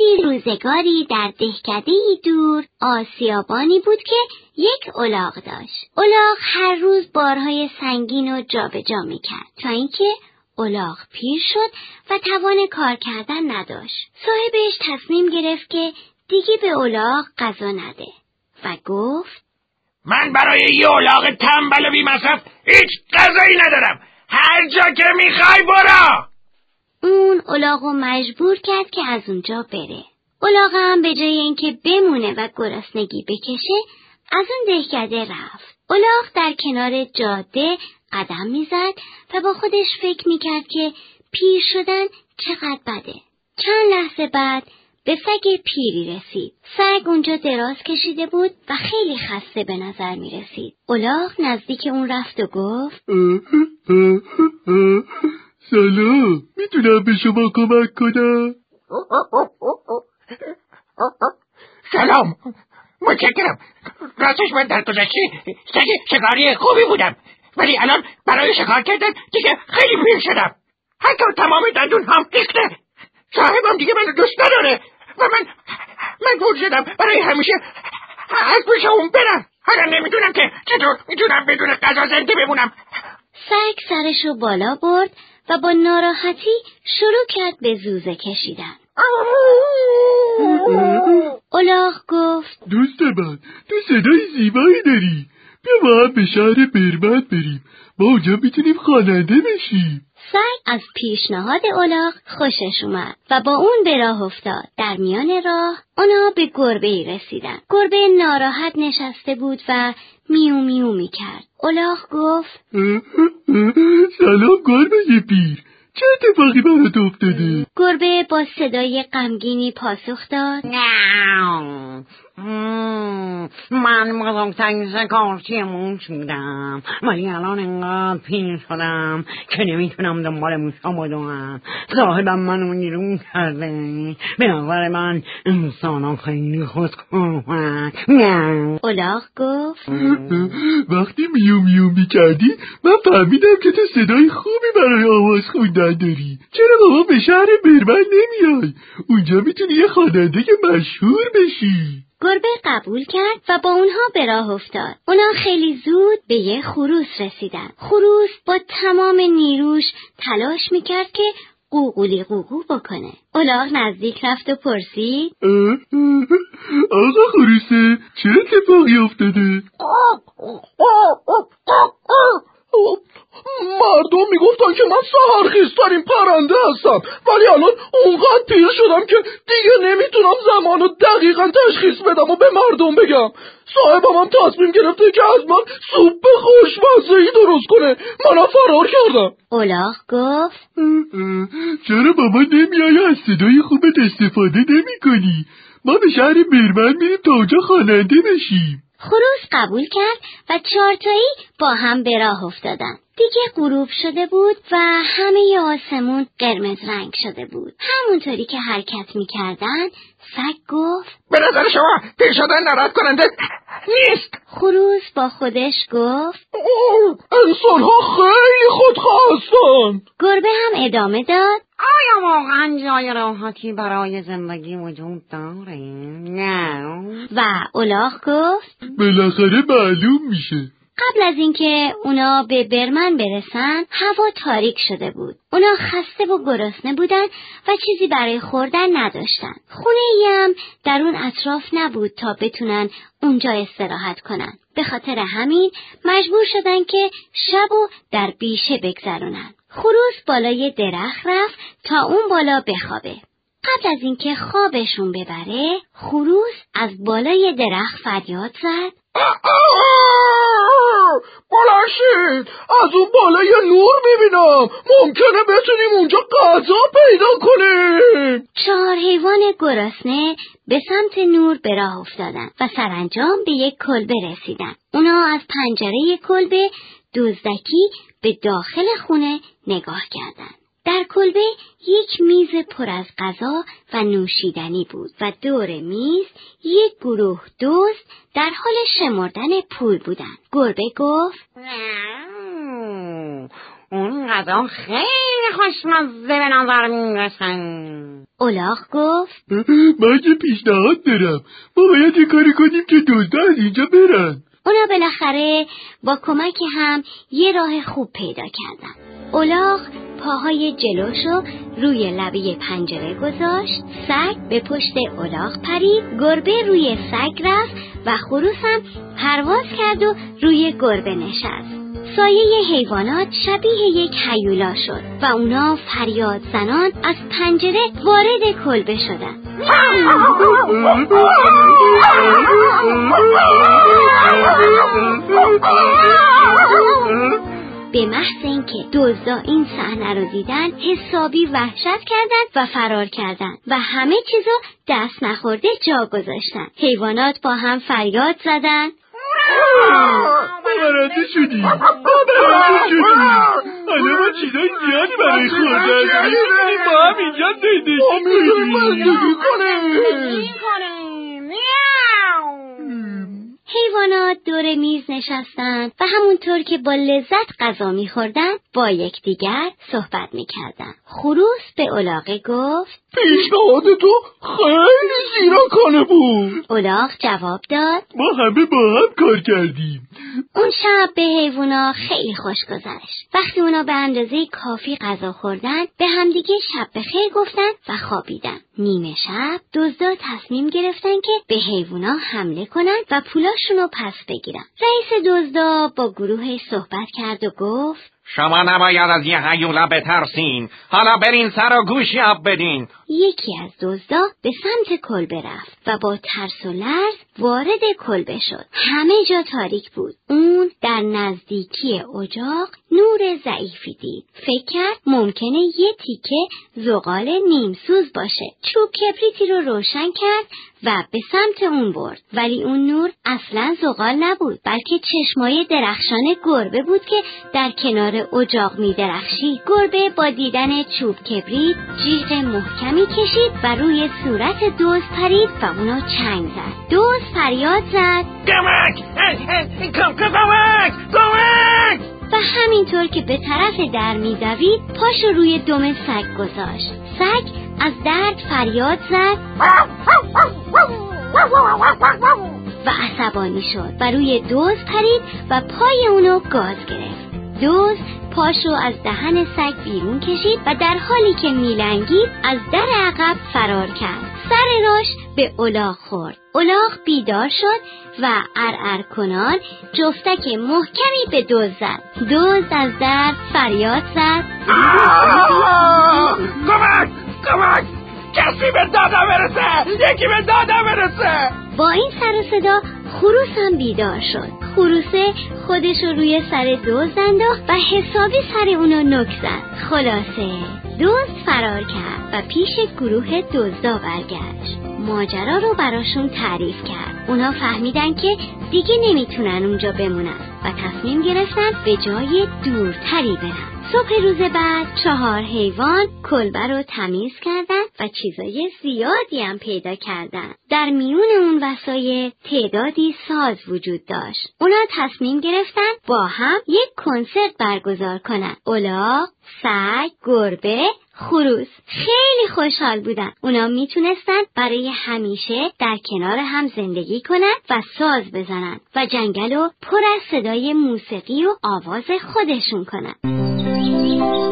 روزی روزگاری در دهکده دور آسیابانی بود که یک الاغ داشت. الاغ هر روز بارهای سنگین و جابجا می‌کرد تا اینکه الاغ پیر شد و توان کار کردن نداشت. صاحبش تصمیم گرفت که دیگه به الاغ غذا نده و گفت من برای یه الاغ تنبل و بیمصرف هیچ غذایی ندارم هر جا که می‌خوای برو اون الاغو مجبور کرد که از اونجا بره الاغ هم به جای اینکه بمونه و گرسنگی بکشه از اون دهکده رفت الاغ در کنار جاده قدم می‌زد و با خودش فکر می‌کرد که پیر شدن چقدر بده چند لحظه بعد به سگ پیری رسید. سگ اونجا دراز کشیده بود و خیلی خسته به نظر می رسید. الاغ نزدیک اون رفت و گفت سلام. می‌تونم به شما کمک کنم. سلام. متشکرم. راستش من در گذشته سگ شکاری خوبی بودم. ولی الان برای شکار کردن دیگه خیلی پیر شدم. حتی تمام دندون هم ریخته. صاحبم دیگه من دوست نداره. و من مجبور شدم برای همیشه از پیش اون برم. حالا نمی‌دونم که چطور می‌تونم بدون غذا زنده بمونم. سگ سرشو بالا برد و با ناراحتی شروع کرد به زوزه کشیدن. الاغ گفت دوست من تو صدای زیبایی داری. بیا با هم به شهر برمت بریم. ما اونجا می‌تونیم خواننده بشیم. سگ از پیشنهاد الاغ خوشش اومد و با اون به راه افتاد. در میان راه اونا به گربه ای رسیدن. گربه ناراحت نشسته بود و میو میو می‌کرد. الاغ گفت سلام گربه پیر. چه اتفاقی برات افتاده؟ گربه با صدای غمگینی پاسخ داد. من بزرگترین شکارچیمون شدم ولی الان انقدر پیر شدم که نمی‌تونم دنبال موشا بدوم صاحبم منو نیرون کرده به نظر من انسان خیلی خودخواهن الاغ گفت. وقتی میو میو می‌کردی من فهمیدم که تو صدای خوبی برای آواز خوندن داری چرا بابا به شهر برمن نمیای؟ اونجا می‌تونی یه خواننده مشهور بشی. گربه قبول کرد و با اونها به راه افتاد. اونا خیلی زود به یه خروس رسیدن. خروس با تمام نیروش تلاش می‌کرد که قوقولی قوقو بکنه. الاغ نزدیک رفت و پرسید آقا خروسه چه اتفاقی افتاده؟ مردم می‌گفتن که من سهرخیزترین پرنده هستم. ولی الان اونقدر پیر شدم که دیگه نمی‌تونم زمان و دقیقا تشخیص بدم و به مردم بگم. صاحبم هم تصمیم گرفته که از من سوپ خوشمزه درست کنه. منم فرار کردم. اولاغ گفت چرا بابا نمیای؟ از صدای خوبت استفاده نمی کنی؟ ما به شهر برمن میریم تا اونجا خواننده بشیم. خروس قبول کرد و چارتایی با هم به راه افتادن. دیگه غروب شده بود و همه آسمون قرمز رنگ شده بود. همونطوری که حرکت می‌کردن سگ گفت به نظر شما پیر شدن ناراحت کننده نیست. خروس با خودش گفت انسان ها خیلی خودخواه هستن گربه هم ادامه داد. آیا واقعا جای راحتی برای زندگی وجود داره؟ نه. و الاغ گفت بالاخره معلوم میشه. قبل از اینکه اونا به برمن برسن هوا تاریک شده بود. اونا خسته و گرسنه بودن و چیزی برای خوردن نداشتن. خونه هم در اون اطراف نبود تا بتونن اونجا استراحت کنن. به خاطر همین مجبور شدن که شب و در بیشه بگذرونن. خروس بالای درخت رفت تا اون بالا بخوابه. قبل از اینکه خوابشون ببره خروس از بالای درخت فریاد زد. بلنشید از اون بالای نور می‌بینم. ممکنه بتونیم اونجا غذا پیدا کنیم. چهار حیوان گرسنه به سمت نور به راه افتادن و سرانجام به یک کلبه رسیدن. اونا از پنجره کلبه دزدکی به داخل خونه نگاه کردند. در کلبه یک میز پر از غذا و نوشیدنی بود و دور میز یک گروه دوست در حال شمردن پول بودند. گربه گفت اون غذا خیلی خوشمزه به نظر می‌رسن. اولاغ گفت من یه پیشنهاد دارم. ما باید یه کاری کنیم که دزدا از اینجا برن. اونا بالاخره با کمک هم یه راه خوب پیدا کردن. اولاغ پاهای جلوشو روی لبه پنجره گذاشت سگ به پشت اولاغ پرید گربه روی سگ رفت و خروس هم پرواز کرد و روی گربه نشست. سایه حیوانات شبیه یک حیولا شد و اونا فریاد زنان از پنجره وارد کلبه شدن به محض اینکه دزدا این صحنه رو دیدن حسابی وحشت کردند و فرار کردند و همه چیزو دست نخورده جا گذاشتن. حیوانات با هم فریاد زدن. ما برنده شدیم ما برنده شدیم حالا ما چیزای زیادی برای خوردن می‌تونیم با هم اینجا زندگی کنیم؟ حیوانات دور میز نشستند و همونطور که با لذت غذا میخوردن با یکدیگر صحبت می‌کردن. خروس به اولاغه گفت پیشنهاد تو خیلی زیرکانه بود. اولاغ جواب داد ما همه با هم کار کردیم. اون شب به حیوونا خیلی خوش گذشت. وقتی اونا به اندازه کافی غذا خوردن به همدیگه شب بخیر گفتن و خوابیدن. نیمه شب دزدا تصمیم گرفتن که به حیوونا حمله کنن و پولاشون رو پس بگیرن. رئیس دزدا با گروه صحبت کرد و گفت شما نباید از یه حیولا بترسین. حالا برین سر و گوش یاب بدین. یکی از دزدا به سمت کلبه رفت و با ترس و لرز وارد کلبه شد همه جا تاریک بود. اون در نزدیکی اجاق نور ضعیفی دید. فکر کرد ممکنه یه تیکه زغال نیمسوز باشه. چوب کبریتی رو روشن کرد و به سمت اون برد. ولی اون نور اصلا زغال نبود بلکه چشمای درخشان گربه بود که در کنار اجاق می درخشید. گربه با دیدن چوب کبریت جیغ محکمی کشید و روی صورت دوز پرید و اونو چنگ زد. دوز فریاد زد. کمک! کم کمک! کمک! و همینطور که به طرف در میدوید پاشو روی دم سگ گذاشت. سگ از درد فریاد زد. و عصبانی شد و روی دوز پرید و پای اونو گاز گرفت دوز پاشو از دهن سگ بیرون کشید و در حالی که میلنگید از در عقب فرار کرد سر راش به اولاغ خورد اولاغ بیدار شد و ارعر کنان جفتک محکمی به دوز زد دوز از در فریاد زد کمک کمک کسی به دادم برسه! یکی به دادم برسه! با این سر و صدا خروس هم بیدار شد. خروسه خودش رو روی سر دوز انداخت و حسابی سر اونو نک زد. خلاصه دوز فرار کرد و پیش گروه دزدا برگشت. ماجرا رو براشون تعریف کرد. اونا فهمیدن که دیگه نمی‌تونن اونجا بمونن و تصمیم گرفتن به جای دورتری برن. صبح روز بعد چهار حیوان کلبه رو تمیز کردن و چیزای زیادی هم پیدا کردن. در میون اون وسایل تعدادی ساز وجود داشت. اونا تصمیم گرفتن با هم یک کنسرت برگزار کنن. اولاغ سگ گربه خروس. خیلی خوشحال بودن. اونا می‌تونستن برای همیشه در کنار هم زندگی کنن و ساز بزنن و جنگل رو پر از صدای موسیقی و آواز خودشون کنن. thank you.